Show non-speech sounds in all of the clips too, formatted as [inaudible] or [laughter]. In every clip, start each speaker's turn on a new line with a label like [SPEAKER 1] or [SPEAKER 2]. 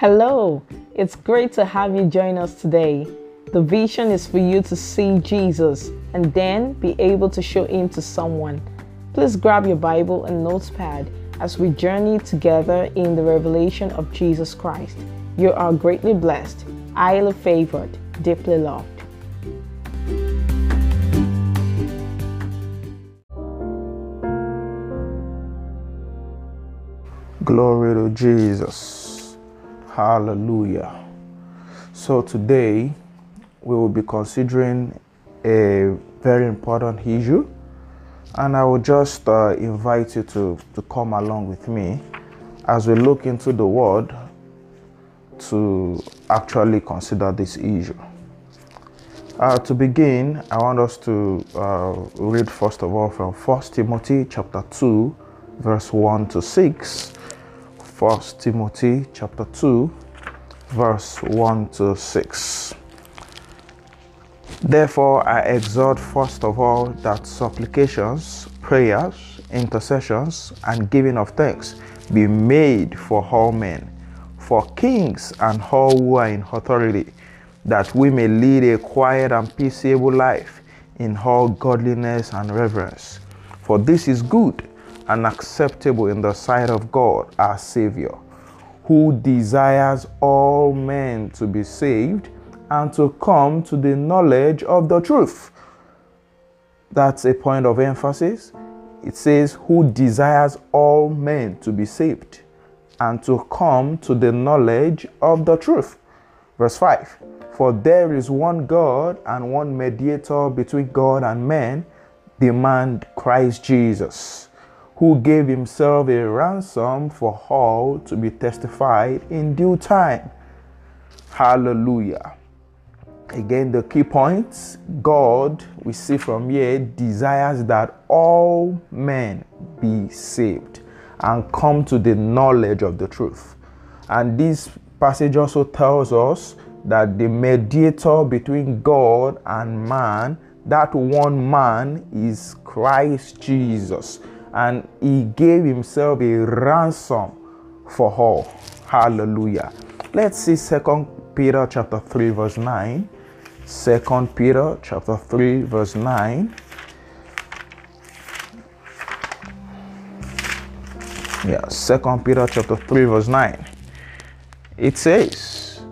[SPEAKER 1] Hello, it's great to have you join us today. The vision is for you to see Jesus and then be able to show him to someone. Please grab your Bible and notepad as we journey together in the revelation of Jesus Christ. You are greatly blessed, highly favored, deeply loved.
[SPEAKER 2] Glory to Jesus. Hallelujah. So today we will be considering a very important issue and I will just uh, invite you to, to come along with me as we look into the word to actually consider this issue. Uh, to begin, I want us to uh, read first of all from 1 Timothy chapter 2, verse 1 to 6. 1 Timothy chapter 2 verse 1 to 6. Therefore I exhort first of all that supplications, prayers, intercessions and giving of thanks be made for all men, for kings and all who are in authority, that we may lead a quiet and peaceable life in all godliness and reverence. For this is good and acceptable in the sight of God our Savior, who desires all men to be saved and to come to the knowledge of the truth. That's a point of emphasis. It says, who desires all men to be saved and to come to the knowledge of the truth. Verse 5 For there is one God and one mediator between God and men, the man Christ Jesus who gave himself a ransom for all to be testified in due time. Hallelujah. Again, the key points God, we see from here, desires that all men be saved and come to the knowledge of the truth. And this passage also tells us that the mediator between God and man, that one man is Christ Jesus and he gave himself a ransom for all. Hallelujah. Let's see Second Peter chapter 3 verse 9. Second Peter chapter 3 verse 9. Yeah, Second Peter chapter 3 verse 9. It says,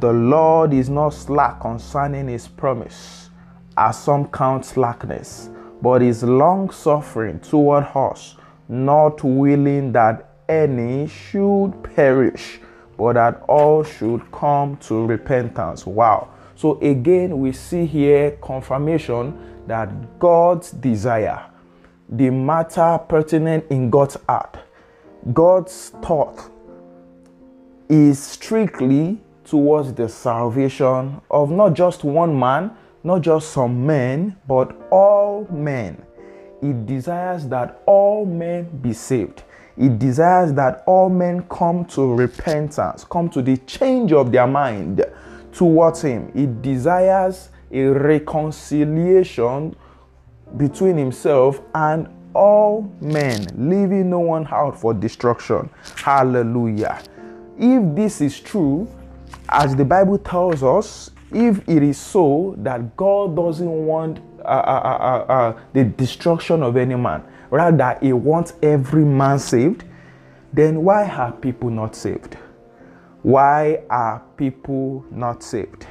[SPEAKER 2] The Lord is not slack concerning his promise, as some count slackness but is long suffering toward us, not willing that any should perish, but that all should come to repentance. Wow. So again, we see here confirmation that God's desire, the matter pertinent in God's heart, God's thought is strictly towards the salvation of not just one man, not just some men, but all men. It desires that all men be saved. It desires that all men come to repentance, come to the change of their mind towards Him. It desires a reconciliation between Himself and all men, leaving no one out for destruction. Hallelujah. If this is true, as the Bible tells us, if it is so that God doesn't want uh, uh, uh, uh, the destruction of any man, rather He wants every man saved, then why are people not saved? Why are people not saved?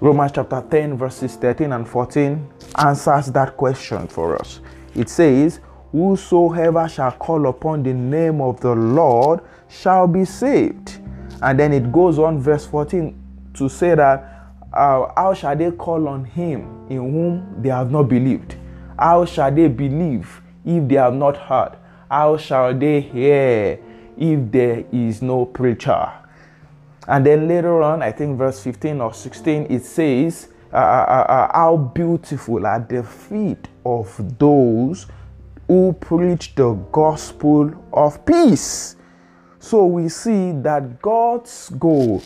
[SPEAKER 2] Romans chapter 10, verses 13 and 14 answers that question for us. It says, Whosoever shall call upon the name of the Lord shall be saved. And then it goes on, verse 14, to say that uh, how shall they call on him in whom they have not believed? How shall they believe if they have not heard? How shall they hear if there is no preacher? And then later on, I think verse 15 or 16, it says, uh, uh, uh, uh, How beautiful are the feet of those who preach the gospel of peace. So we see that God's goal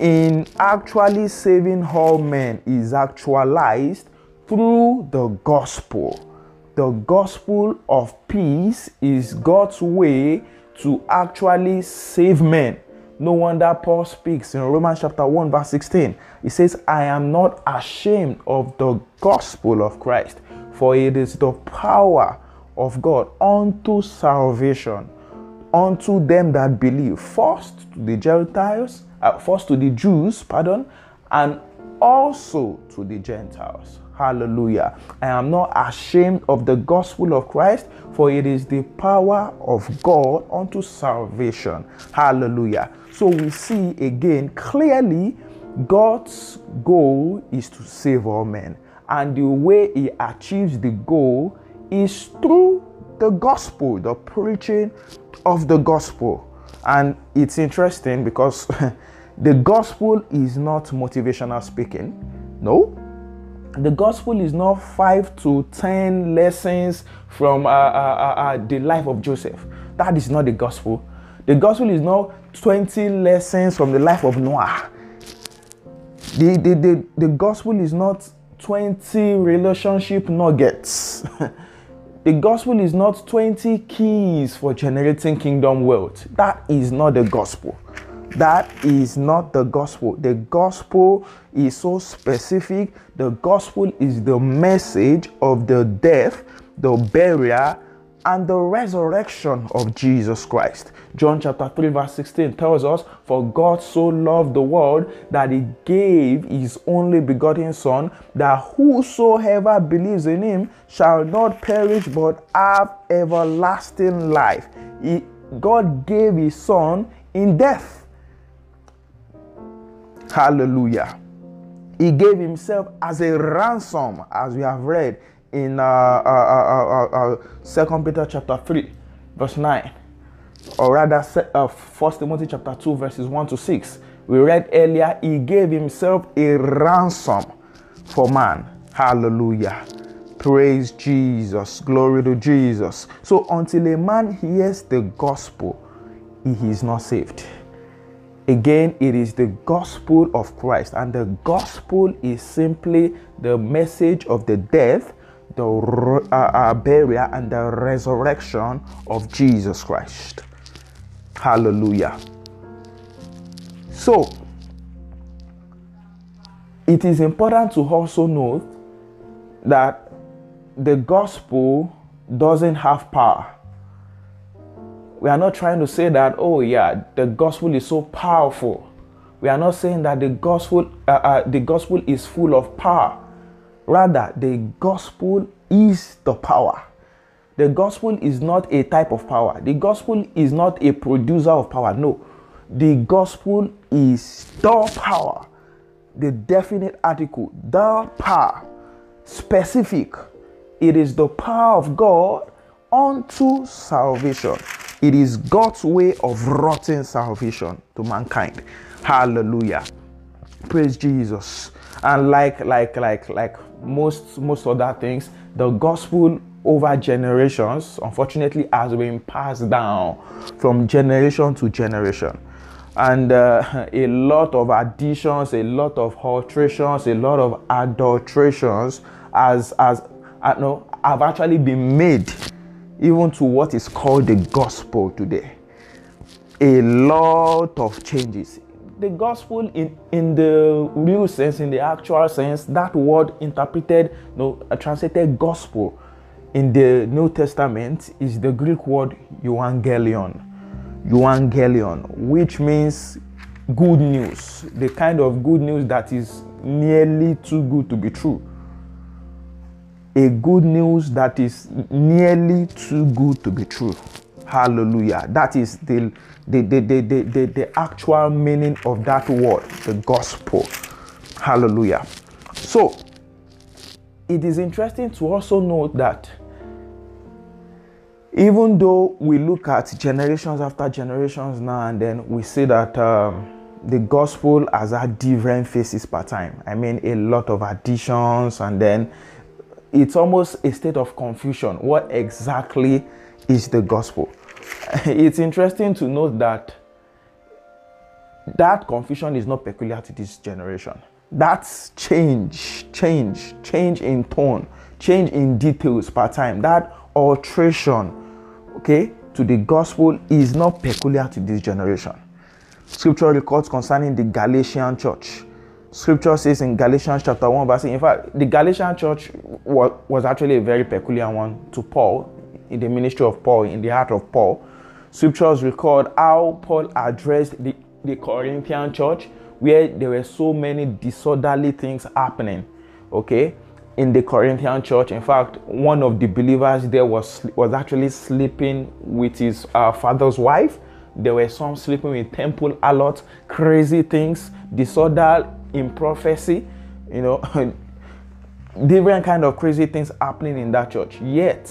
[SPEAKER 2] in actually saving all men is actualized through the gospel. The gospel of peace is God's way to actually save men No wonder Paul speaks in Romans chapter 1, verse 16. He says, I am not ashamed of the gospel of Christ, for it is the power of God unto salvation, unto them that believe, first to the Gentiles, uh, first to the Jews, pardon, and also to the Gentiles. Hallelujah. I am not ashamed of the gospel of Christ, for it is the power of God unto salvation. Hallelujah. So we see again clearly God's goal is to save all men. And the way he achieves the goal is through the gospel, the preaching of the gospel. And it's interesting because [laughs] the gospel is not motivational speaking. No, the gospel is not five to ten lessons from uh, uh, uh, uh, the life of Joseph. That is not the gospel. The gospel is not 20 lessons from the life of Noah. The, the, the, the gospel is not 20 relationship nuggets. [laughs] the gospel is not 20 keys for generating kingdom wealth. That is not the gospel. That is not the gospel. The gospel is so specific. The gospel is the message of the death, the burial, and the resurrection of Jesus Christ. John chapter 3, verse 16 tells us, For God so loved the world that he gave his only begotten Son, that whosoever believes in him shall not perish but have everlasting life. He, God gave his Son in death Hallelujah. He gave himself as a ransom, as we have read in uh, uh, uh, Second Peter chapter 3, verse 9. Or rather, First Timothy chapter 2, verses 1 to 6. We read earlier, he gave himself a ransom for man. Hallelujah. Praise Jesus. Glory to Jesus. So until a man hears the gospel, he is not saved. Again, it is the gospel of Christ, and the gospel is simply the message of the death, the uh, uh, burial, and the resurrection of Jesus Christ. Hallelujah. So, it is important to also note that the gospel doesn't have power we are not trying to say that, oh, yeah, the gospel is so powerful. We are not saying that the gospel, uh, uh, the gospel is full of power. Rather, the gospel is the power. The gospel is not a type of power. The gospel is not a producer of power. No. The gospel is the power. The definite article, the power, specific. It is the power of God unto salvation. It is God's way of rotting salvation to mankind. Hallelujah. Praise Jesus. And like like like like most most other things, the gospel over generations unfortunately has been passed down from generation to generation and uh, [laughs] a lot of additions a lot of alterations a lot of adulterations as as uh, no, have actually been made even to what is called the gospel today. A lot of changes. The gospel, in, in the real sense, in the actual sense, that word interpreted, no, uh, translated gospel in the New Testament is the Greek word euangelion. Euangelion, which means good news, the kind of good news that is nearly too good to be true a good news that is nearly too good to be true. Hallelujah. That is the, the, the, the, the, the, the actual meaning of that word, the gospel. Hallelujah. So, it is interesting to also note that even though we look at generations after generations now and then, we see that um, the gospel has had different faces per time. I mean, a lot of additions and then it's almost a state of confusion. What exactly is the gospel? [laughs] It's interesting to note that that confusion is not peculiar to this generation. That's change, change, change in tone, change in details per time. That alteration, okay, to the gospel is not peculiar to this generation. Scripture records concerning the Galatian church. Scripture says in Galatians chapter 1, verse 8, in fact, the Galatian church was, was actually a very peculiar one to Paul, in the ministry of Paul, in the heart of Paul. Scriptures record how Paul addressed the, the Corinthian church, where there were so many disorderly things happening. Okay, in the Corinthian church. In fact, one of the believers there was was actually sleeping with his uh, father's wife. There were some sleeping with temple harlots, crazy things, disorder in prophecy, you know, [laughs] different kind of crazy things happening in that church. Yet,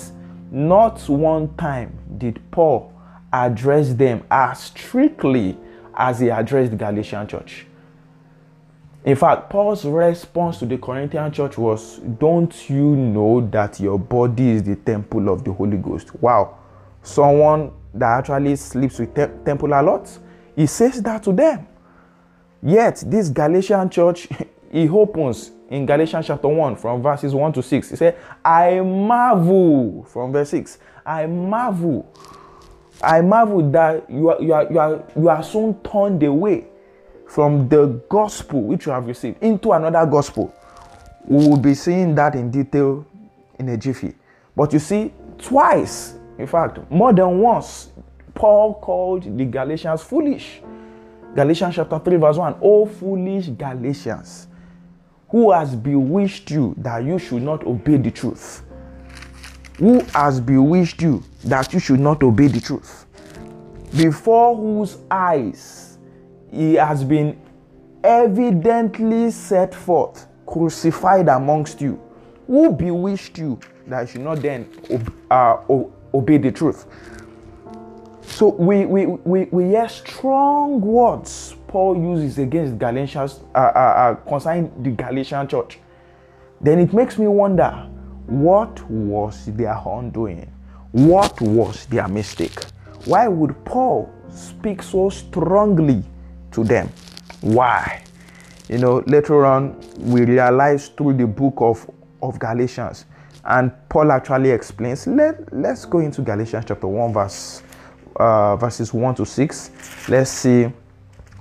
[SPEAKER 2] not one time did Paul address them as strictly as he addressed the Galatian church. In fact, Paul's response to the Corinthian church was, Don't you know that your body is the temple of the Holy Ghost? Wow. Someone that actually sleeps with te- temple a lot. He says that to them. Yet, this Galatian church, [laughs] he opens in Galatians chapter 1 from verses 1 to 6. He said, I marvel, from verse 6, I marvel. I marvel that you are, you are, you are, you are soon turned away from the gospel which you have received into another gospel. We will be seeing that in detail in a jiffy. But you see, twice, in fact, more than once, Paul called the Galatians foolish. Galatians chapter 3, verse 1. Oh, foolish Galatians, who has bewitched you that you should not obey the truth? Who has bewitched you that you should not obey the truth? Before whose eyes he has been evidently set forth, crucified amongst you. Who bewitched you that you should not then uh, obey the truth? So we, we, we, we hear strong words Paul uses against Galatians uh, uh, uh, concerning the Galatian church. Then it makes me wonder what was their undoing? What was their mistake? Why would Paul speak so strongly to them. Why? You know, later on, we realize through the book of, of Galatians, and Paul actually explains. Let, let's go into Galatians chapter 1, verse uh, verses 1 to 6. Let's see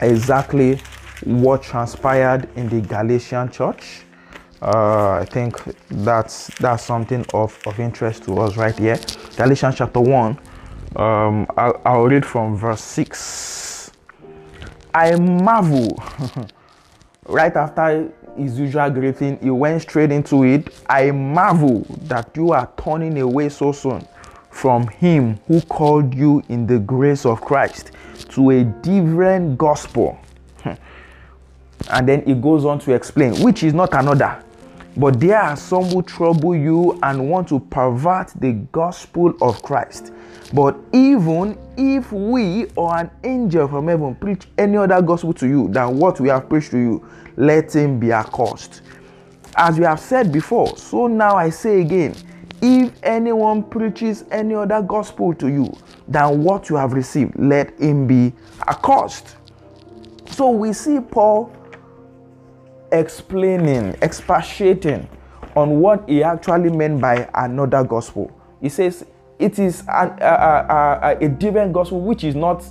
[SPEAKER 2] exactly what transpired in the Galatian church. Uh, I think that's that's something of, of interest to us right here. Galatians chapter 1. Um, I'll, I'll read from verse 6 I marvel. [laughs] right after his usual greeting, he went straight into it. I marvel that you are turning away so soon from him who called you in the grace of Christ to a different gospel. Hmm. and then he goes on to explain, which is not another. But there are some who trouble you and want to pervert the gospel of Christ. But even if we or an angel from heaven preach any other gospel to you than what we have preached to you, let him be accursed. As we have said before, so now I say again if anyone preaches any other gospel to you than what you have received, let him be accursed. So we see Paul explaining, expatiating on what he actually meant by another gospel. He says, it is an, a, a, a different gospel which is not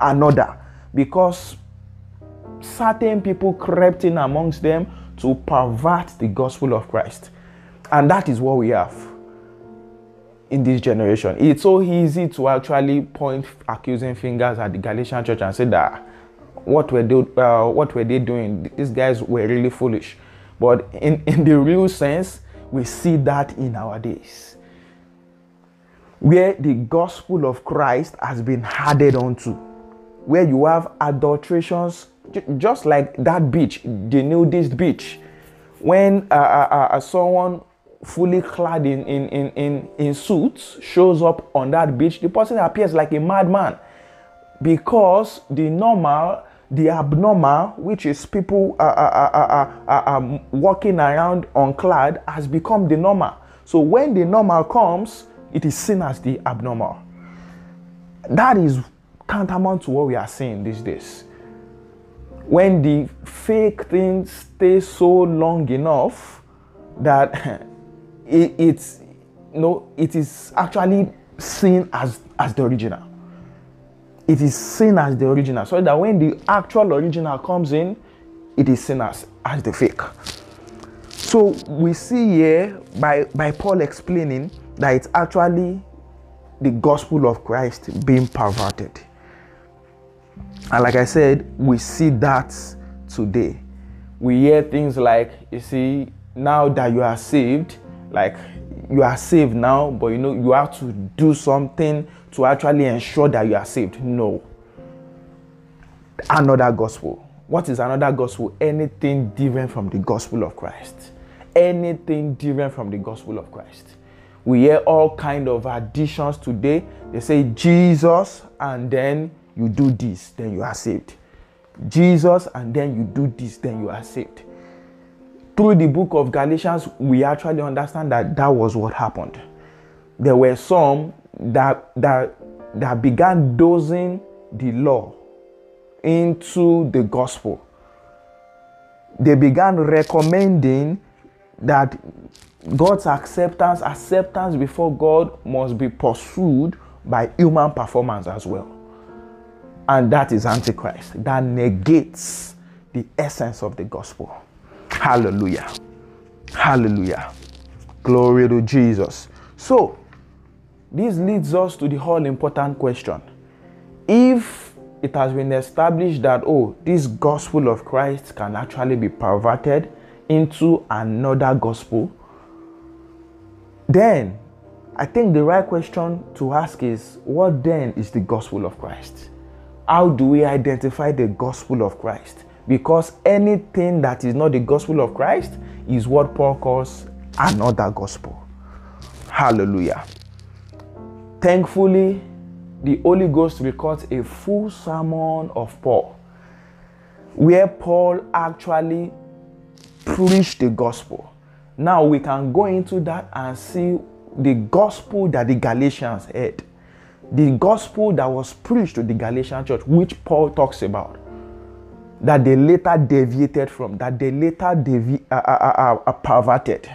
[SPEAKER 2] another because certain people crept in amongst them to pervert the gospel of Christ. And that is what we have in this generation. It's so easy to actually point accusing fingers at the Galatian church and say that what were they, uh, what were they doing? These guys were really foolish. But in, in the real sense, we see that in our days where the gospel of Christ has been added onto, where you have adulterations, just like that beach, the nudist beach, when uh, uh, uh, someone fully clad in, in, in, in, in suits shows up on that beach, the person appears like a madman because the normal, the abnormal, which is people uh, uh, uh, um, walking around unclad, has become the normal. So when the normal comes, it is seen as the abnormal. That is tantamount to what we are seeing these days. When the fake thing stays so long enough that [laughs] it, it's no, it is actually seen as, as the original. it is seen as the original, so that when the actual original comes in, it is seen as, as the fake. So we see here by, by Paul explaining that it's actually the gospel of Christ being perverted. And like I said, we see that today. We hear things like, you see, now that you are saved, like you are saved now, but you know, you have to do something to actually ensure that you are saved. No. Another gospel. What is another gospel? Anything different from the gospel of Christ. Anything different from the gospel of Christ. We hear all kind of additions today. They say Jesus and then you do this, then you are saved. Jesus and then you do this, then you are saved. Through the book of Galatians, we actually understand that that was what happened. There were some that that that began dosing the law into the gospel. They began recommending that God's acceptance, acceptance before God must be pursued by human performance as well. And that is Antichrist. That negates the essence of the gospel. Hallelujah. Hallelujah. Glory to Jesus. So, this leads us to the whole important question. If it has been established that, oh, this gospel of Christ can actually be perverted into another gospel, then I think the right question to ask is what then is the gospel of Christ? How do we identify the gospel of Christ? Because anything that is not the gospel of Christ is what Paul calls another gospel. Hallelujah. Thankfully, the Holy Ghost records a full sermon of Paul where Paul actually preached the gospel. Now we can go into that and see the gospel that the Galatians heard. The gospel that was preached to the Galatian church, which Paul talks about, that they later deviated from, that they later devi- uh, uh, uh, uh perverted.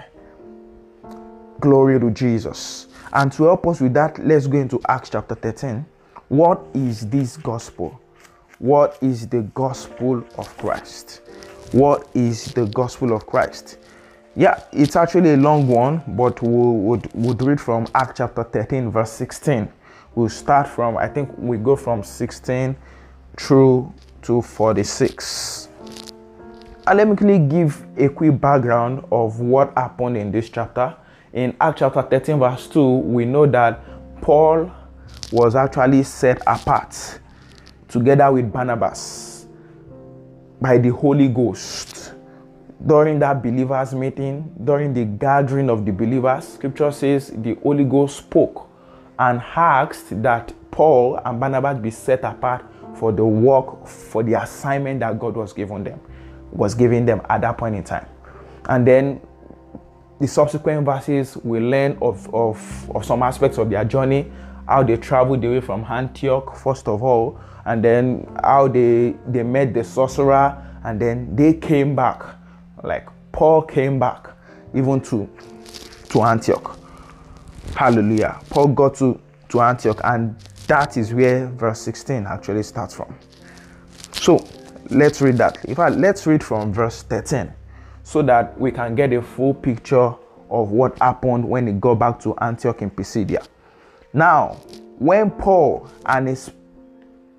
[SPEAKER 2] Glory to Jesus. And to help us with that, let's go into Acts chapter 13. What is this gospel? What is the gospel of Christ? What is the gospel of Christ? Yeah, it's actually a long one, but we would we'll read from Acts chapter 13, verse 16. We'll start from, I think we go from 16 through to 46. And let me quickly give a quick background of what happened in this chapter. In Acts chapter 13, verse 2, we know that Paul was actually set apart together with Barnabas by the Holy Ghost during that believers meeting, during the gathering of the believers, scripture says the Holy Ghost spoke and asked that Paul and Barnabas be set apart for the work, for the assignment that God was giving them, was giving them at that point in time. And then the subsequent verses we learn of, of, of some aspects of their journey, how they traveled away from Antioch, first of all, and then how they, they met the sorcerer, and then they came back like Paul came back even to to Antioch. Hallelujah. Paul got to, to Antioch, and that is where verse 16 actually starts from. So let's read that. In fact, let's read from verse 13 so that we can get a full picture of what happened when he got back to Antioch in Pisidia. Now, when Paul and his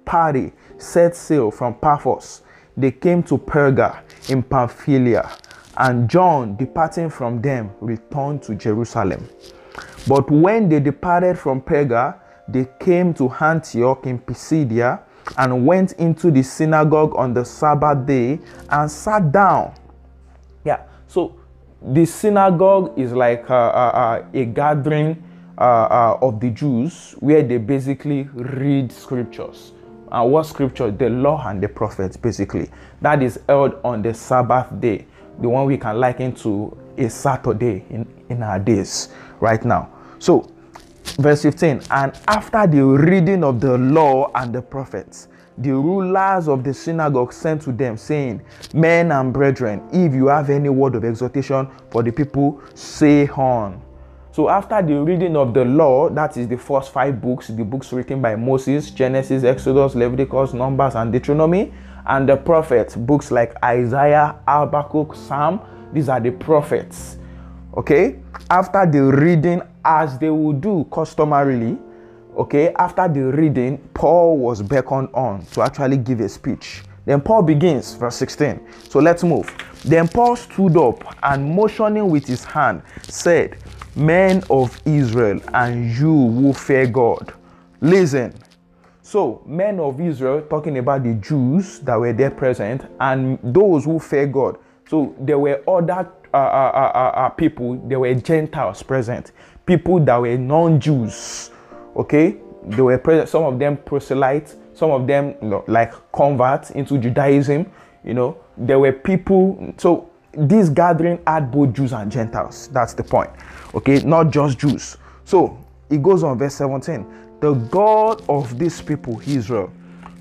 [SPEAKER 2] party set sail from Paphos, they came to Perga in Pamphylia, and John, departing from them, returned to Jerusalem. But when they departed from Perga, they came to Antioch in Pisidia and went into the synagogue on the Sabbath day and sat down. Yeah, so the synagogue is like uh, uh, uh, a gathering uh, uh, of the Jews where they basically read scriptures uh, what scripture? The law and the prophets, basically. That is held on the Sabbath day, the one we can liken to a Saturday in, in our days right now. So, verse 15 And after the reading of the law and the prophets, the rulers of the synagogue sent to them, saying, Men and brethren, if you have any word of exhortation for the people, say on. So after the reading of the law, that is the first five books, the books written by Moses, Genesis, Exodus, Leviticus, Numbers, and Deuteronomy, and the prophets, books like Isaiah, Habakkuk, Psalm, these are the prophets. Okay? After the reading, as they would do customarily, okay, after the reading, Paul was beckoned on to actually give a speech. Then Paul begins, verse 16. So let's move. Then Paul stood up and motioning with his hand said, Men of Israel, and you who fear God, listen. So, men of Israel, talking about the Jews that were there present, and those who fear God. So, there were other uh, uh, uh, uh, uh people, there were Gentiles present, people that were non Jews. Okay, they were some of them proselytes, some of them like converts into Judaism. You know, there were people. So, this gathering had both Jews and Gentiles. That's the point. Okay, not just Jews. So it goes on, verse 17. The God of these people, Israel,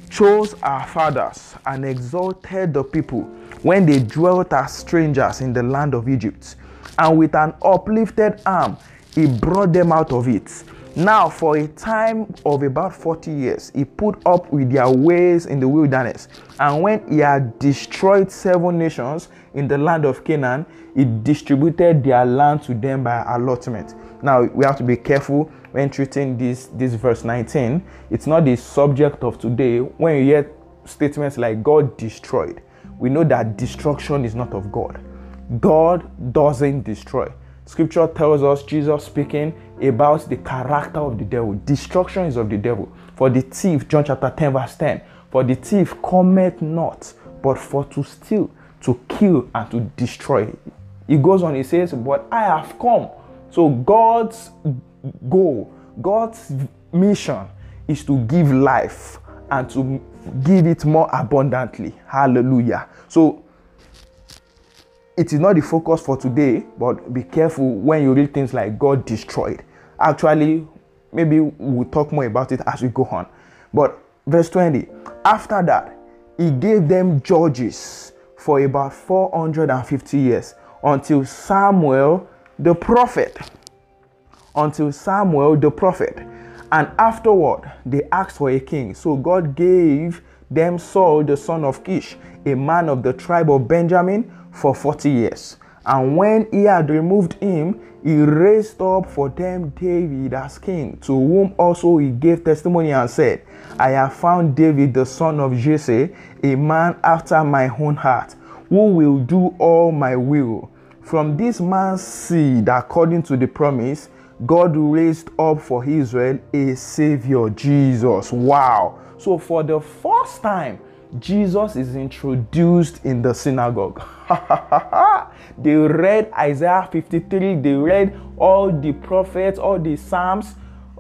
[SPEAKER 2] chose our fathers and exalted the people when they dwelt as strangers in the land of Egypt. And with an uplifted arm, he brought them out of it. Now, for a time of about 40 years, he put up with their ways in the wilderness. And when he had destroyed seven nations in the land of Canaan, he distributed their land to them by allotment. Now, we have to be careful when treating this, this verse 19. It's not the subject of today. When you hear statements like God destroyed, we know that destruction is not of God. God doesn't destroy. Scripture tells us, Jesus speaking about the character of the devil. Destruction is of the devil. For the thief, John chapter 10, verse 10, for the thief cometh not, but for to steal, to kill, and to destroy. He goes on, he says, But I have come. So God's goal, God's mission is to give life and to give it more abundantly. Hallelujah. So it is not the focus for today, but be careful when you read things like God destroyed. Actually, maybe we'll talk more about it as we go on. But verse 20, after that, he gave them judges for about 450 years until Samuel the prophet. Until Samuel the prophet. And afterward, they asked for a king. So God gave them Saul the son of Kish, a man of the tribe of Benjamin for 40 years. And when he had removed him, he raised up for them David as king, to whom also he gave testimony and said, I have found David the son of Jesse, a man after my own heart, who will do all my will. From this man's seed, according to the promise, God raised up for Israel a Savior, Jesus. Wow. So, for the first time, Jesus is introduced in the synagogue. [laughs] they read Isaiah 53, they read all the prophets, all the Psalms,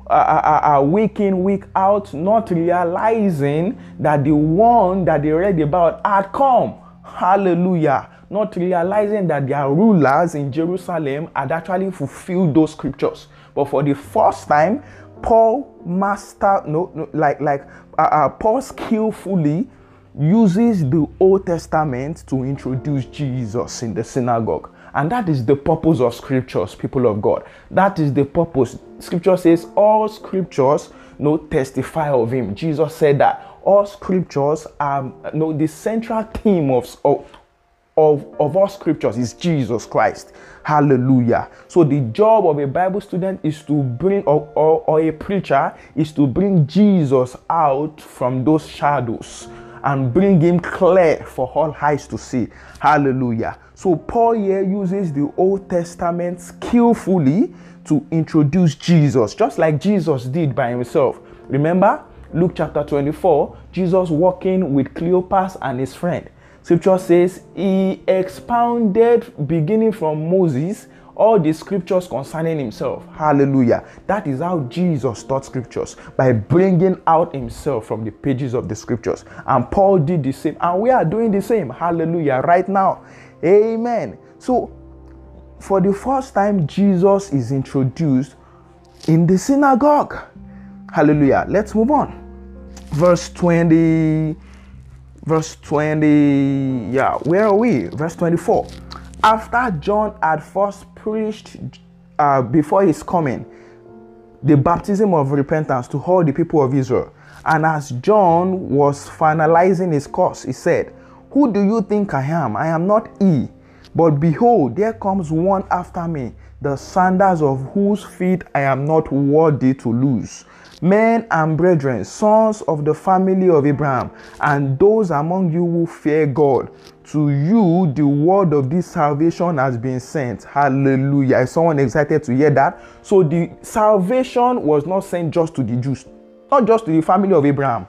[SPEAKER 2] uh, week in, week out, not realizing that the one that they read about had come. Hallelujah. Not realizing that their rulers in Jerusalem had actually fulfilled those scriptures. But for the first time, Paul master no, no like like uh, uh, Paul skillfully uses the Old Testament to introduce Jesus in the synagogue. And that is the purpose of scriptures, people of God. That is the purpose. Scripture says all scriptures no testify of him. Jesus said that all scriptures are no the central theme of, of, of, of all scriptures is Jesus Christ. Hallelujah. So the job of a Bible student is to bring or, or, or a preacher is to bring Jesus out from those shadows and bring him clear for all eyes to see. Hallelujah. So Paul here uses the Old Testament skillfully to introduce Jesus, just like Jesus did by himself. Remember Luke chapter 24, Jesus walking with Cleopas and his friend. Scripture says he expounded beginning from Moses all the scriptures concerning himself. Hallelujah. That is how Jesus taught scriptures by bringing out himself from the pages of the scriptures. And Paul did the same. And we are doing the same. Hallelujah. Right now. Amen. So, for the first time, Jesus is introduced in the synagogue. Hallelujah. Let's move on. Verse 20. Verse 20. Yeah, where are we? Verse 24. After John had first preached uh, before his coming, the baptism of repentance to all the people of Israel. And as John was finalizing his course, he said, Who do you think I am? I am not he. But behold, there comes one after me, the sandals of whose feet I am not worthy to lose. Men and brethren, sons of the family of Abraham, and those among you who fear God, to you the word of this salvation has been sent. Hallelujah. Is someone excited to hear that? So the salvation was not sent just to the Jews, not just to the family of Abraham.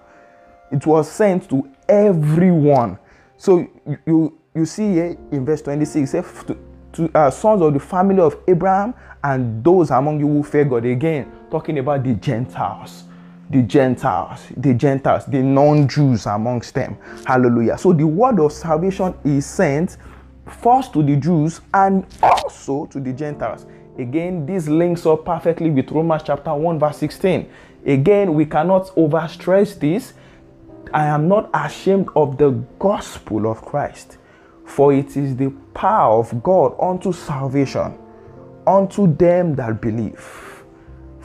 [SPEAKER 2] It was sent to everyone. So you you, see here in verse 26, to, to uh, sons of the family of Abraham and those among you who fear God. Again, talking about the Gentiles the Gentiles, the Gentiles, the non Jews amongst them. Hallelujah. So the word of salvation is sent first to the Jews and also to the Gentiles. Again, this links up perfectly with Romans chapter 1, verse 16. Again, we cannot overstress this. I am not ashamed of the gospel of Christ, for it is the power of God unto salvation, unto them that believe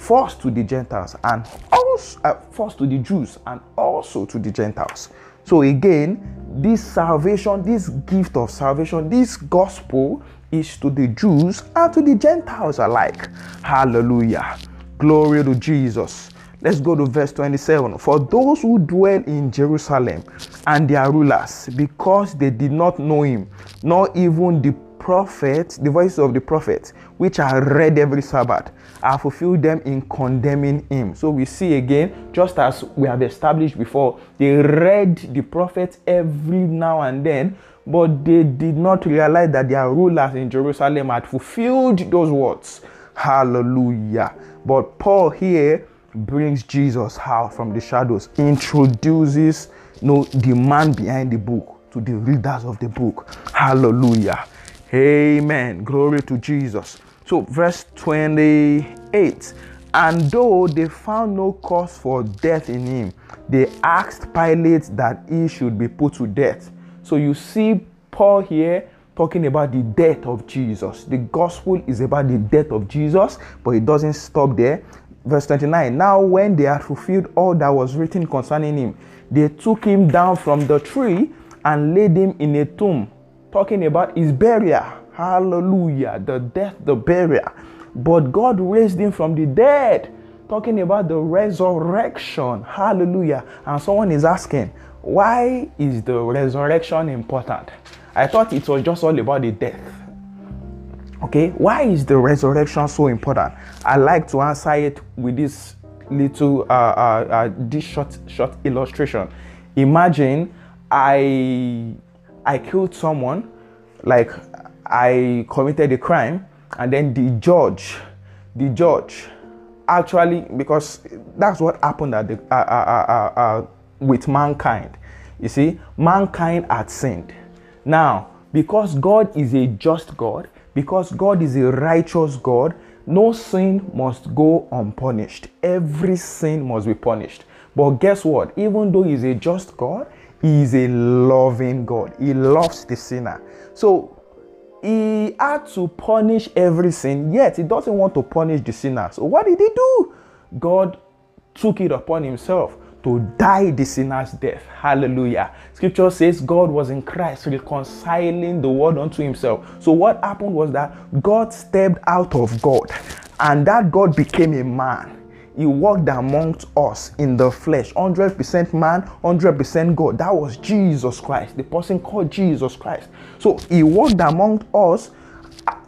[SPEAKER 2] first to the Gentiles and also uh, first to the Jews and also to the Gentiles. So again, this salvation, this gift of salvation, this gospel is to the Jews and to the Gentiles alike. Hallelujah. Glory to Jesus. Let's go to verse 27. For those who dwell in Jerusalem and their rulers, because they did not know him, nor even the prophets, the voices of the prophets, which are read every Sabbath, are fulfilled them in condemning him. So we see again, just as we have established before, they read the prophets every now and then, but they did not realize that their rulers in Jerusalem had fulfilled those words. Hallelujah. But Paul here brings Jesus out from the shadows, introduces you know, the man behind the book to the readers of the book. Hallelujah. Amen. Glory to Jesus. So, verse 28 And though they found no cause for death in him, they asked Pilate that he should be put to death. So, you see Paul here talking about the death of Jesus. The gospel is about the death of Jesus, but it doesn't stop there. Verse 29 Now, when they had fulfilled all that was written concerning him, they took him down from the tree and laid him in a tomb talking about his burial. Hallelujah. The death, the burial. But God raised him from the dead. Talking about the resurrection. Hallelujah. And someone is asking, why is the resurrection important? I thought it was just all about the death. Okay, why is the resurrection so important? I like to answer it with this little uh, uh, uh, this short short illustration. Imagine I I killed someone, like I committed a crime, and then the judge, the judge, actually because that's what happened at the, uh, uh, uh, uh, with mankind. You see, mankind had sinned. Now, because God is a just God, because God is a righteous God, no sin must go unpunished. Every sin must be punished. But guess what? Even though He's a just God, he is a loving God. He loves the sinner. So he had to punish every sin, yet he doesn't want to punish the sinner. So what did he do? God took it upon himself to die the sinner's death. Hallelujah. Scripture says God was in Christ reconciling the world unto himself. So what happened was that God stepped out of God and that God became a man he walked amongst us in the flesh. 100% man 100% god. That was jesus christ. The person called jesus christ. So he walked among us.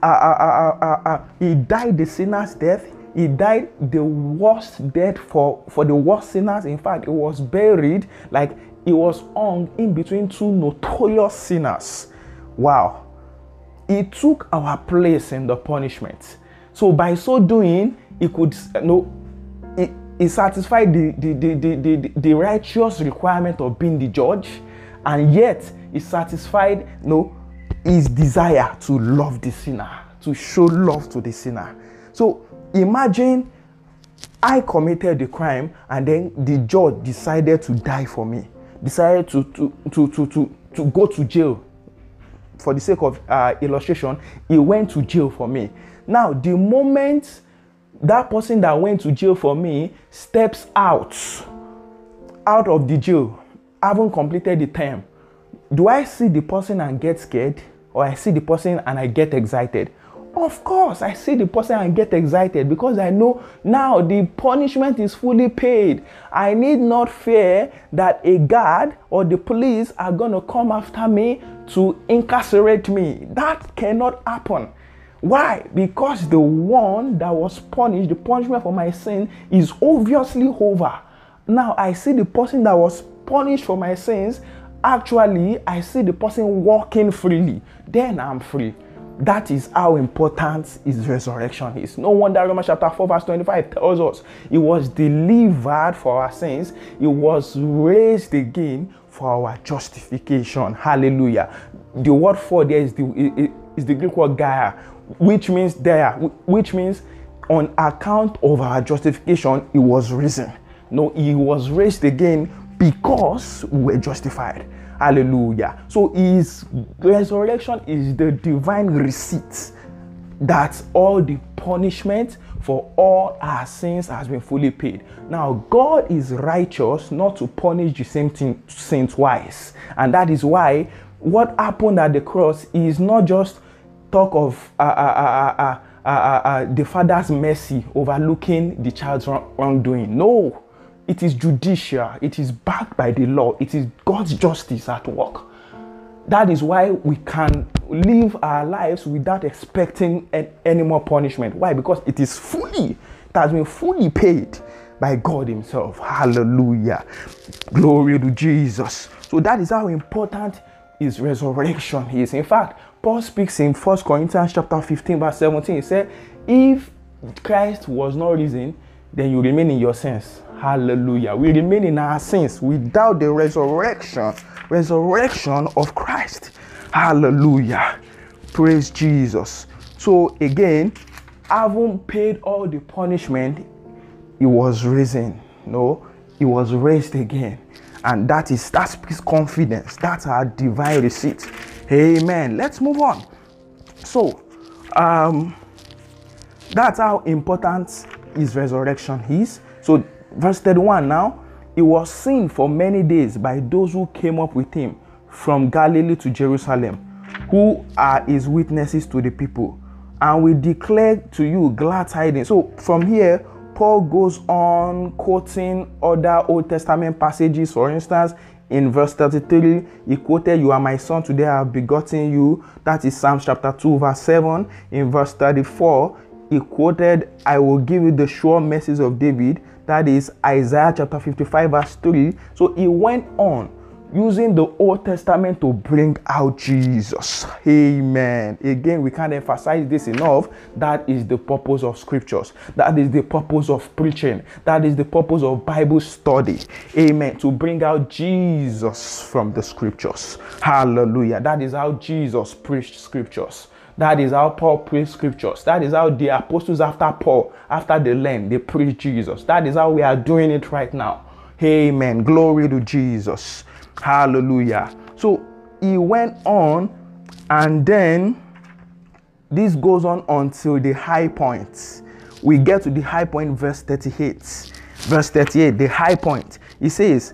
[SPEAKER 2] Uh, uh, uh, he died the sinner's death. He died the worst death for for the worst sinners. In fact he was buried like he was hung in between two notorious sinners. Wow. He took our place in the punishment. So by so doing he could you know he satisfied the, the, the, the, the, the righteous requirement of being the judge, and yet he satisfied you know, his desire to love the sinner, to show love to the sinner. So imagine I committed the crime and then the judge decided to die for me, decided to, to, to, to, to, to go to jail. For the sake of uh, illustration, he went to jail for me. Now, the moment that person that went to jail for me steps out, out of the jail, haven't completed the term, do I see the person and get scared? Or I see the person and I get excited? Of course, I see the person and get excited because I know now the punishment is fully paid. I need not fear that a guard or the police are going to come after me to incarcerate me. That cannot happen. Why? Because the one that was punished, the punishment for my sin, is obviously over. Now I see the person that was punished for my sins. Actually, I see the person walking freely. Then I'm free. That is how important his resurrection is. No wonder Romans chapter 4, verse 25 tells us he was delivered for our sins, he was raised again for our justification. Hallelujah. The word for there is the, is the Greek word gaia, which means there, which means on account of our justification, he was risen. No, he was raised again because we were justified. Hallelujah. So his resurrection is the divine receipt that all the punishment for all our sins has been fully paid. Now, God is righteous not to punish the same thing sin twice. And that is why what happened at the cross is not just talk of uh, uh, uh, the father's mercy overlooking the child's wrongdoing. No, it is judicial, it is backed by the law, it is God's justice at work. That is why we can live our lives without expecting any more punishment. Why? Because it is fully, it has been fully paid by God Himself. Hallelujah. Glory to Jesus. So that is how important His resurrection is. In fact, Paul speaks in 1 Corinthians chapter 15, verse 17. He said, If Christ was not risen, then you remain in your sins. Hallelujah. We remain in our sins without the resurrection, resurrection of Christ. Hallelujah. Praise Jesus. So again, having paid all the punishment, he was risen. No, he was raised again. And that is that speaks confidence. That's our divine receipt. Amen. Let's move on. So, um, that's how important his resurrection is. So Verse 31 now, he was seen for many days by those who came up with him from Galilee to Jerusalem, who are his witnesses to the people. And we declare to you glad tidings. So from here, Paul goes on quoting other Old Testament passages. For instance, in verse 33, he quoted, You are my son, today I have begotten you. That is Psalms chapter 2, verse 7. In verse 34, he quoted, I will give you the sure message of David. That is Isaiah chapter 55, verse 3. So he went on using the Old Testament to bring out Jesus. Amen. Again, we can't emphasize this enough. That is the purpose of scriptures. That is the purpose of preaching. That is the purpose of Bible study. Amen. To bring out Jesus from the scriptures. Hallelujah. That is how Jesus preached scriptures. That is how Paul preached scriptures. That is how the apostles after Paul, after the land, they preached Jesus. That is how we are doing it right now. Amen. Glory to Jesus. Hallelujah. So he went on, and then this goes on until the high point. We get to the high point, verse 38. Verse 38, the high point. He says,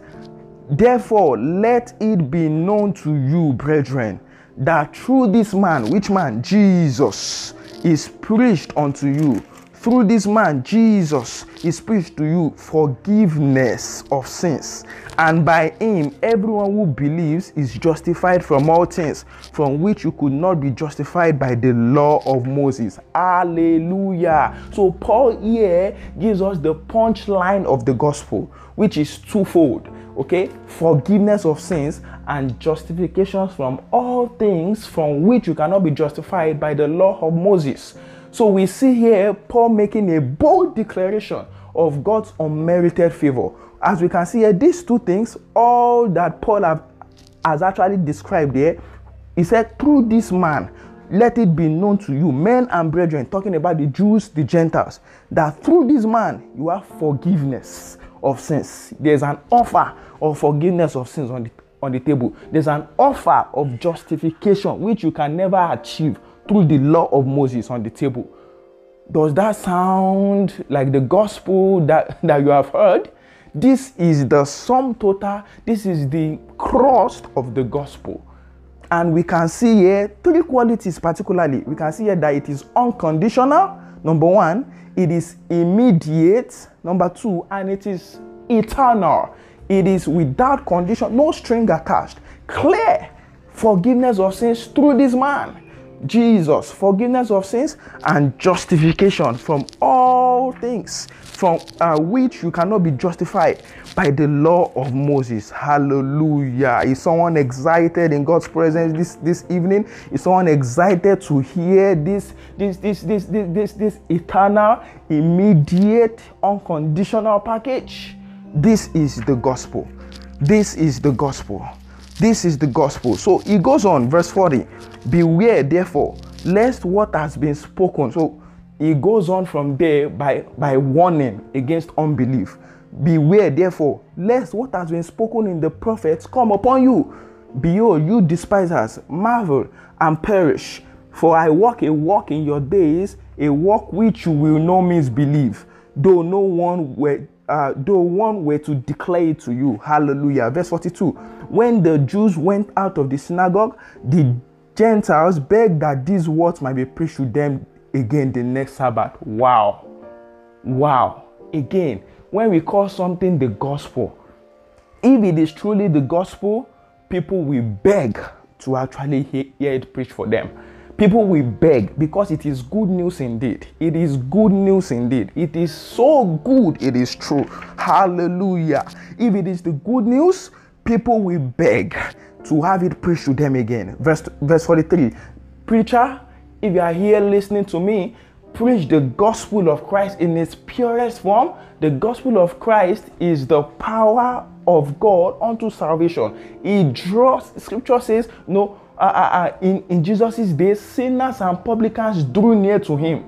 [SPEAKER 2] Therefore, let it be known to you, brethren, that through this man, which man? Jesus, is preached unto you. Through this man, Jesus, is preached to you forgiveness of sins. And by him, everyone who believes is justified from all things from which you could not be justified by the law of Moses. Hallelujah. So, Paul here gives us the punchline of the gospel, which is twofold okay forgiveness of sins and justifications from all things from which you cannot be justified by the law of Moses. So we see here Paul making a bold declaration of God's unmerited favor. As we can see here, these two things, all that Paul have, has actually described here, he said, through this man, let it be known to you, men and brethren, talking about the Jews, the Gentiles, that through this man you have forgiveness of sins. There's an offer of forgiveness of sins on the, on the table. There's an offer of justification which you can never achieve through the law of Moses on the table. Does that sound like the gospel that, [laughs] that you have heard? This is the sum total, this is the crust of the gospel. And we can see here three qualities, particularly. We can see here that it is unconditional, number one, it is immediate, number two, and it is eternal. It is without condition, no string attached. Clear forgiveness of sins through this man. Jesus, forgiveness of sins and justification from all things from uh, which you cannot be justified by the law of Moses. Hallelujah. Is someone excited in God's presence this, this evening? Is someone excited to hear this, this, this, this, this, this, this eternal, immediate, unconditional package? This is the gospel. This is the gospel. This is the gospel. So he goes on, verse 40 Beware, therefore, lest what has been spoken. So he goes on from there by, by warning against unbelief. Beware, therefore, lest what has been spoken in the prophets come upon you. Behold, you despisers, marvel and perish. For I walk a walk in your days, a walk which you will no means believe, though no one were uh, though one were to declare it to you. Hallelujah. Verse 42. When the Jews went out of the synagogue, the Gentiles begged that these words might be preached to them again the next Sabbath. Wow. Wow. Again, when we call something the gospel, if it is truly the gospel, people will beg to actually hear it preached for them. People will beg because it is good news indeed. It is good news indeed. It is so good, it is true. Hallelujah. If it is the good news, people will beg to have it preached to them again. Verse, verse 43 Preacher, if you are here listening to me, preach the gospel of Christ in its purest form. The gospel of Christ is the power of God unto salvation. It draws, scripture says, no, uh, uh, in, in Jesus' day, sinners and publicans drew near to him.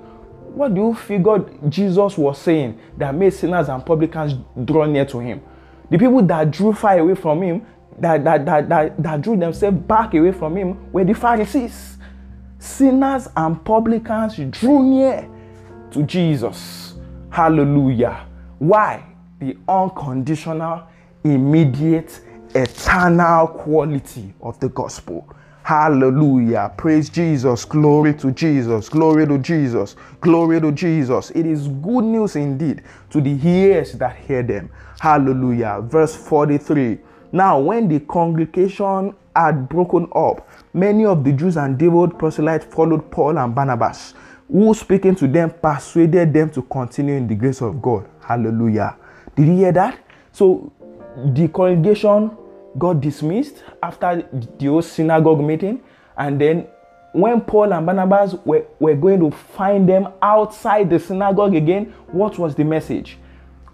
[SPEAKER 2] What do you figure Jesus was saying that made sinners and publicans draw near to him? The people that drew far away from him, that, that, that, that, that drew themselves back away from him, were the Pharisees. Sinners and publicans drew near to Jesus. Hallelujah. Why? The unconditional, immediate, eternal quality of the gospel. Hallelujah. Praise Jesus. Glory to Jesus. Glory to Jesus. Glory to Jesus. It is good news indeed to the ears that hear them. Hallelujah. Verse 43. Now, when the congregation had broken up, many of the Jews and devout proselytes followed Paul and Barnabas, who speaking to them persuaded them to continue in the grace of God. Hallelujah. Did you hear that? So the congregation got dismissed after the synagogue meeting. And then when Paul and Barnabas were, were going to find them outside the synagogue again, what was the message?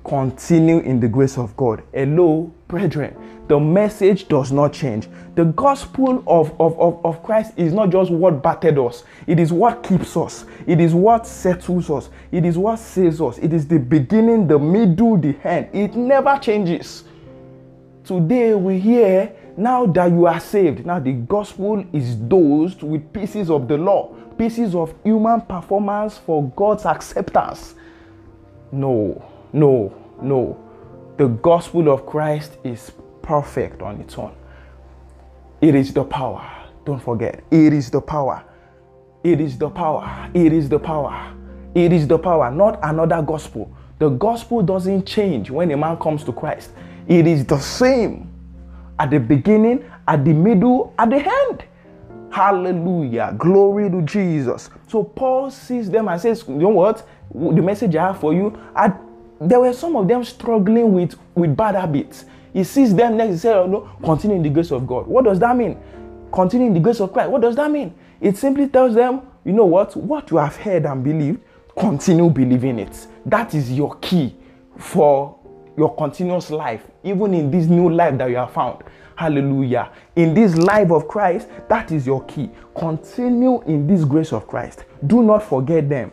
[SPEAKER 2] Continue in the grace of God. Hello, brethren. The message does not change. The gospel of, of, of, of Christ is not just what battered us, it is what keeps us, it is what settles us, it is what saves us. It is the beginning, the middle, the end. It never changes. Today we hear now that you are saved. Now the gospel is dosed with pieces of the law, pieces of human performance for God's acceptance. No, no, no. The gospel of Christ is perfect on its own. It is the power. Don't forget, it is the power. It is the power. It is the power. It is the power, not another gospel. The gospel doesn't change when a man comes to Christ. It is the same at the beginning, at the middle, at the end. Hallelujah. Glory to Jesus. So Paul sees them and says, You know what? The message I have for you. I, there were some of them struggling with, with bad habits. He sees them next, he said, oh, no, continue in the grace of God. What does that mean? Continue in the grace of Christ. What does that mean? It simply tells them, you know what? What you have heard and believed, continue believing it. That is your key for your continuous life, even in this new life that you have found. Hallelujah. In this life of Christ, that is your key. Continue in this grace of Christ. Do not forget them.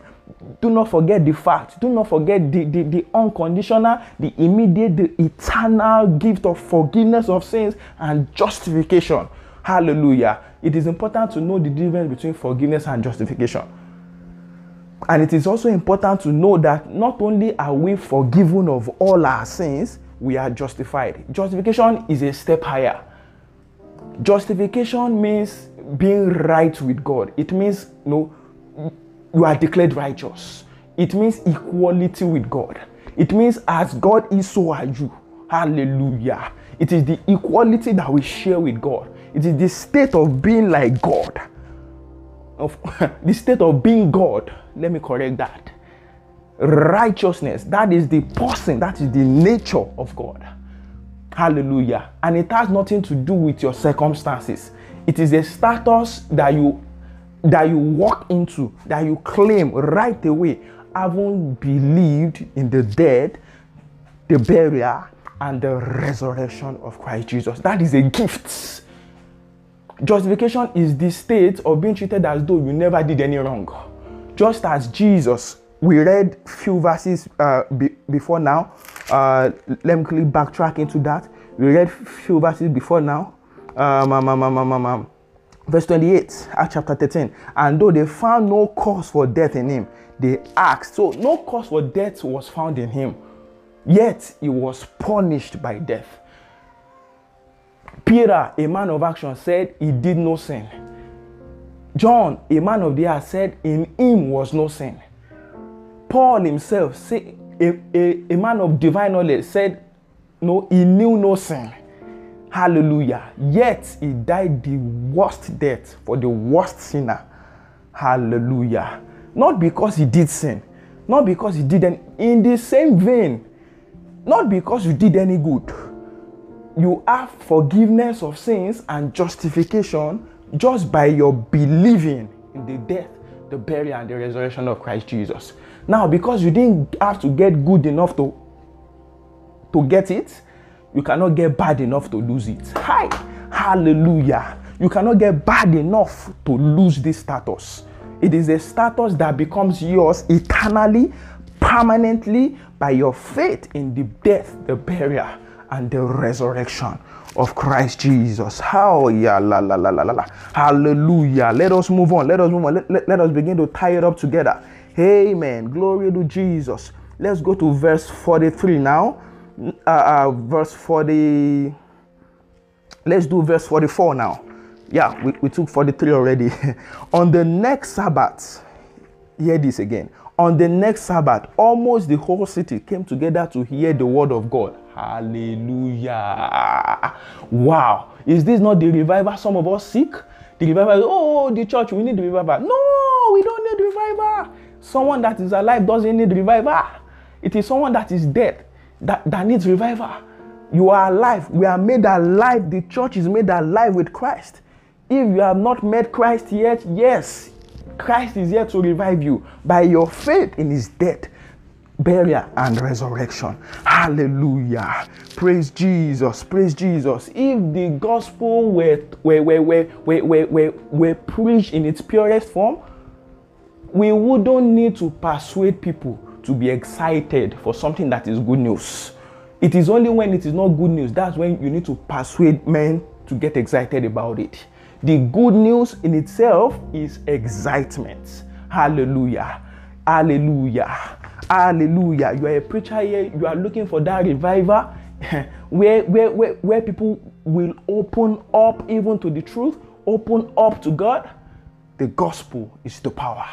[SPEAKER 2] Do not forget the fact. Do not forget the, the, the unconditional, the immediate, the eternal gift of forgiveness of sins and justification. Hallelujah. It is important to know the difference between forgiveness and justification. And it is also important to know that not only are we forgiven of all our sins, we are justified. Justification is a step higher. Justification means being right with God. It means you know, you are declared righteous. It means equality with God. It means as God is, so are you. Hallelujah. It is the equality that we share with God. It is the state of being like God. Of [laughs] the state of being God. Let me correct that. Righteousness, that is the person, that is the nature of God. Hallelujah. And it has nothing to do with your circumstances. It is a status that you that you walk into, that you claim right away, having believed in the dead, the burial, and the resurrection of Christ Jesus. That is a gift. Justification is the state of being treated as though you never did any wrong. Just as Jesus, we read few verses uh, be, before now. Uh, let me quickly backtrack into that. We read few verses before now. Um, um, um, um, um, um, verse 28, Acts chapter 13. And though they found no cause for death in him, they asked. So, no cause for death was found in him, yet he was punished by death. Peter, a man of action, said he did no sin. John, a man of the earth, said in him was no sin. Paul himself, say, a, a, a man of divine knowledge, said, No, he knew no sin. Hallelujah. Yet he died the worst death for the worst sinner. Hallelujah. Not because he did sin, not because he did any, in the same vein, not because you did any good. You have forgiveness of sins and justification just by your believing in the death, the burial, and the resurrection of Christ Jesus. Now, because you didn't have to get good enough to, to get it, you cannot get bad enough to lose it. Hi, hallelujah. You cannot get bad enough to lose this status. It is a status that becomes yours eternally, permanently by your faith in the death, the burial, and the resurrection of Christ Jesus. How yeah, la, la, la, la, la, la. Hallelujah. Let us move on. Let us move on. Let, let, let us begin to tie it up together. Amen. Glory to Jesus. Let's go to verse 43 now. Uh, uh, verse 40. Let's do verse 44 now. Yeah, we, we took 43 already. [laughs] On the next Sabbath, hear this again. On the next Sabbath, almost the whole city came together to hear the word of God. Hallelujah. Wow. Is this not the revival some of us seek? The revival, oh, the church, we need revival. No, we don't need revival. Someone that is alive doesn't need revival. It is someone that is dead that, that needs revival. You are alive. We are made alive. The church is made alive with Christ. If you have not met Christ yet, yes, Christ is here to revive you by your faith in his death, burial, and resurrection. Hallelujah. Praise Jesus. Praise Jesus. If the gospel were, were, were, were, were, were, were, were preached in its purest form, we wouldn't need to persuade people to be excited for something that is good news. It is only when it is not good news that's when you need to persuade men to get excited about it. The good news in itself is excitement. Hallelujah. Hallelujah. Hallelujah. You are a preacher here, you are looking for that revival [laughs] where, where, where, where people will open up even to the truth, open up to God. The gospel is the power.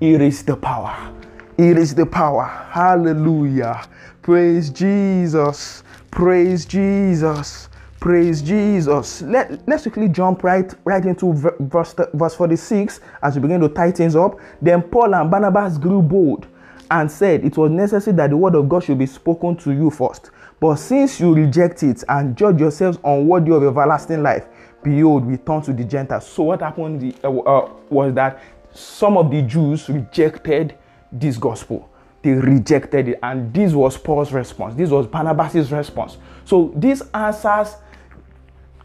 [SPEAKER 2] It is the power. It is the power. Hallelujah. Praise Jesus. Praise Jesus. Praise Jesus. Let, let's quickly jump right right into verse, verse 46 as we begin to things up. Then Paul and Barnabas grew bold and said it was necessary that the word of God should be spoken to you first. But since you reject it and judge yourselves unworthy of everlasting life, behold, we turn to the Gentiles. So what happened uh, uh, was that some of the Jews rejected this gospel. They rejected it, and this was Paul's response. This was Barnabas's response. So this answers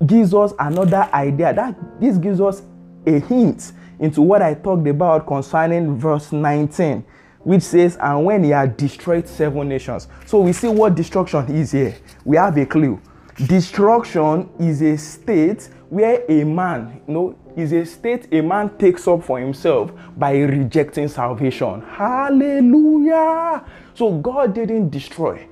[SPEAKER 2] gives us another idea. That this gives us a hint into what I talked about concerning verse 19, which says, And when he had destroyed seven nations. So we see what destruction is here. We have a clue. Destruction is a state where a man, you know, is a state a man takes up for himself by rejecting salvation. Hallelujah. So God didn't destroy.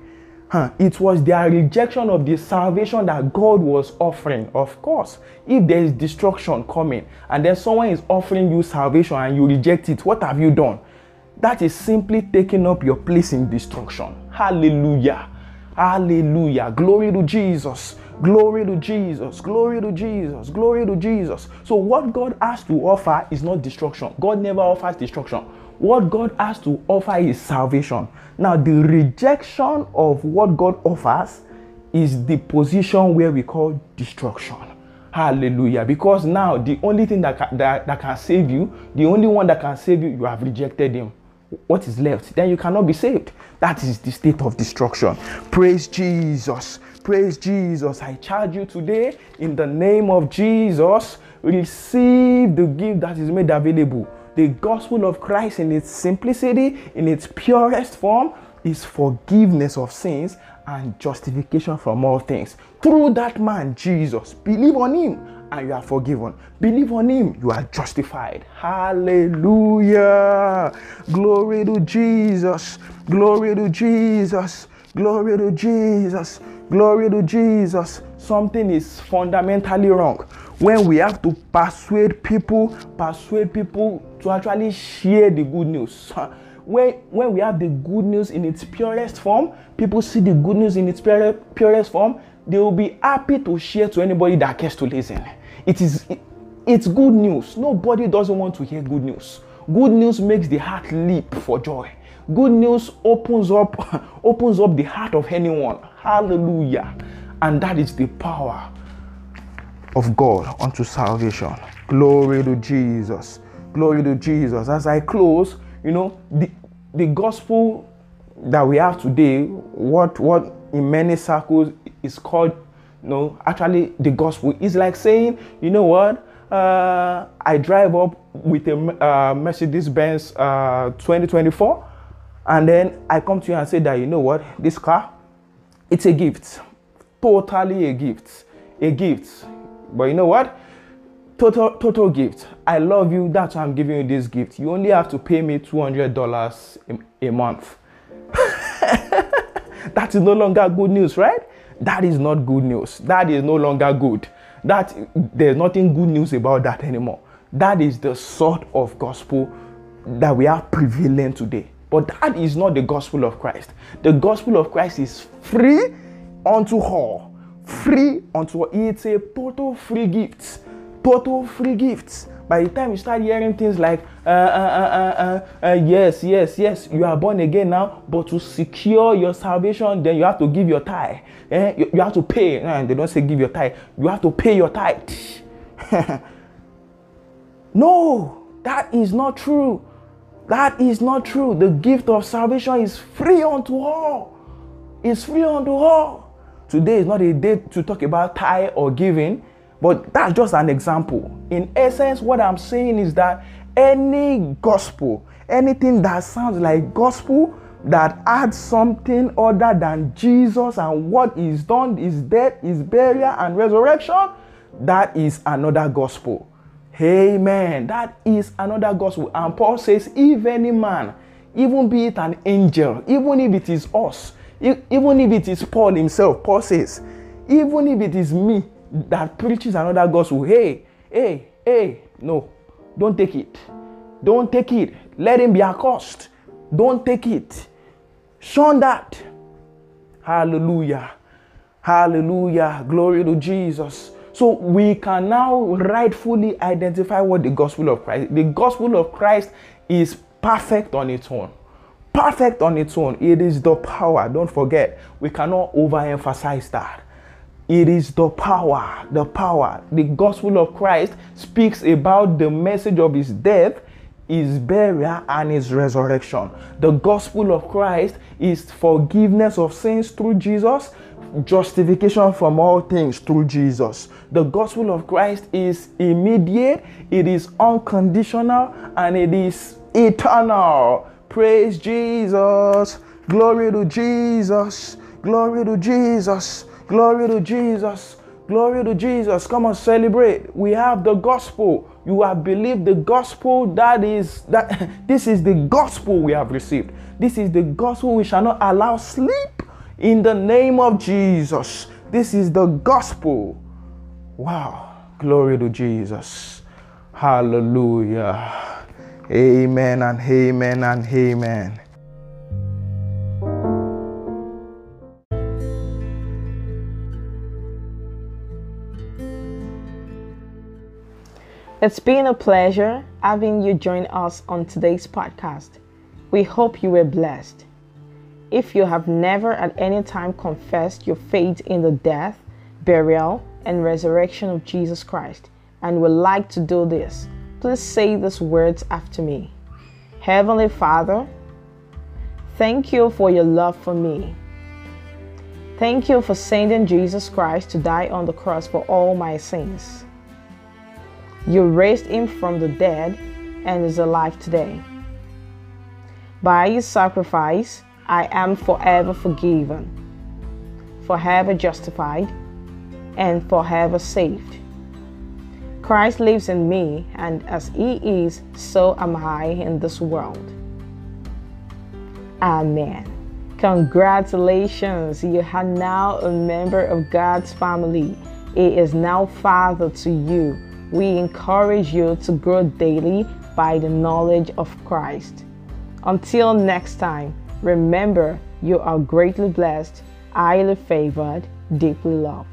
[SPEAKER 2] Huh. It was their rejection of the salvation that God was offering. Of course, if there is destruction coming and then someone is offering you salvation and you reject it, what have you done? That is simply taking up your place in destruction. Hallelujah. Hallelujah. Glory to Jesus. Glory to Jesus. Glory to Jesus. Glory to Jesus. So, what God has to offer is not destruction. God never offers destruction. What God has to offer is salvation. Now, the rejection of what God offers is the position where we call destruction. Hallelujah. Because now the only thing that that, that can save you, the only one that can save you, you have rejected him. What is left? Then you cannot be saved. That is the state of destruction. Praise Jesus. Praise Jesus. I charge you today in the name of Jesus. Receive the gift that is made available the gospel of Christ in its simplicity, in its purest form, is forgiveness of sins and justification from all things. Through that man, Jesus, believe on him and you are forgiven. Believe on him, you are justified. Hallelujah. Glory to Jesus. Glory to Jesus. Glory to Jesus. Glory to Jesus. Something is fundamentally wrong when we have to persuade people, persuade people to actually share the good news. [laughs] When, when we have the good news in its purest form, people see the good news in its pure, purest form, they will be happy to share to anybody that cares to listen. It is it, it's good news. Nobody doesn't want to hear good news. Good news makes the heart leap for joy. Good news opens up [laughs] opens up the heart of anyone. Hallelujah. And that is the power of God unto salvation. Glory to Jesus. Glory to Jesus. As I close, you know, the, the gospel that we have today, what what in many circles is called, know, actually the gospel is like saying, you know what, uh, I drive up with a uh, Mercedes Benz uh, 2024, and then I come to you and say that you know what, this car, it's a gift, totally a gift, a gift. But you know what? Total total gift. I love you. That's why I'm giving you this gift. You only have to pay me two hundred dollars a month. [laughs] that is no longer good news, right? That is not good news. That is no longer good. That there's nothing good news about that anymore. That is the sort of gospel that we are prevailing today. But that is not the gospel of Christ. The gospel of Christ is free unto all free unto it's a total free gift total free gift by the time you start hearing things like uh, uh, uh, uh, uh, yes yes yes you are born again now but to secure your salvation then you have to give your tithe. Eh? you, you have to pay. Eh, they don't say give your tithe. You have to pay your tithe. [laughs] No that is not true. That is not true. The gift of salvation is free unto all. It's free unto all. Today is not a day to talk about tithe or giving, but that's just an example. In essence, what I'm saying is that any gospel, anything that sounds like gospel, that adds something other than Jesus and what is done, his death, his burial, and resurrection, that is another gospel. Amen. That is another gospel. And Paul says, if any man, even be it an angel, even if it is us, even if it is Paul himself, Paul says, even if it is me that preaches another gospel, hey, hey, hey, no, don't take it. Don't take it. Let him be accursed. Don't take it. Shun that. Hallelujah. Hallelujah. Glory to Jesus. So we can now rightfully identify what the gospel of Christ. The gospel of Christ is perfect on its own perfect on its own. It is the power. Don't forget, we cannot overemphasize that. It is the power, the power. The gospel of Christ speaks about the message of his death, his burial, and his resurrection. The gospel of Christ is forgiveness of sins through Jesus, justification from all things through Jesus. The gospel of Christ is immediate, it is unconditional, and it is eternal. Praise Jesus. Glory to Jesus. Glory to Jesus. Glory to Jesus. Glory to Jesus. Come on, celebrate. We have the gospel. You have believed the gospel. That is that [laughs] this is the gospel we have received. This is the gospel we shall not allow sleep in the name of Jesus. This is the gospel. Wow. Glory to Jesus. Hallelujah. Amen and amen and amen.
[SPEAKER 1] It's been a pleasure having you join us on today's podcast. We hope you were blessed. If you have never at any time confessed your faith in the death, burial, and resurrection of Jesus Christ and would like to do this, please say these words after me Heavenly Father, thank you for your love for me. Thank you for sending Jesus Christ to die on the cross for all my sins. You raised him from the dead and is alive today. By his sacrifice, I am forever forgiven, forever justified, and forever saved. Christ lives in me, and as he is, so am I in this world. Amen. Congratulations, you are now a member of God's family. He is now Father to you we encourage you to grow daily by the knowledge of Christ. Until next time, remember you are greatly blessed, highly favored, deeply loved.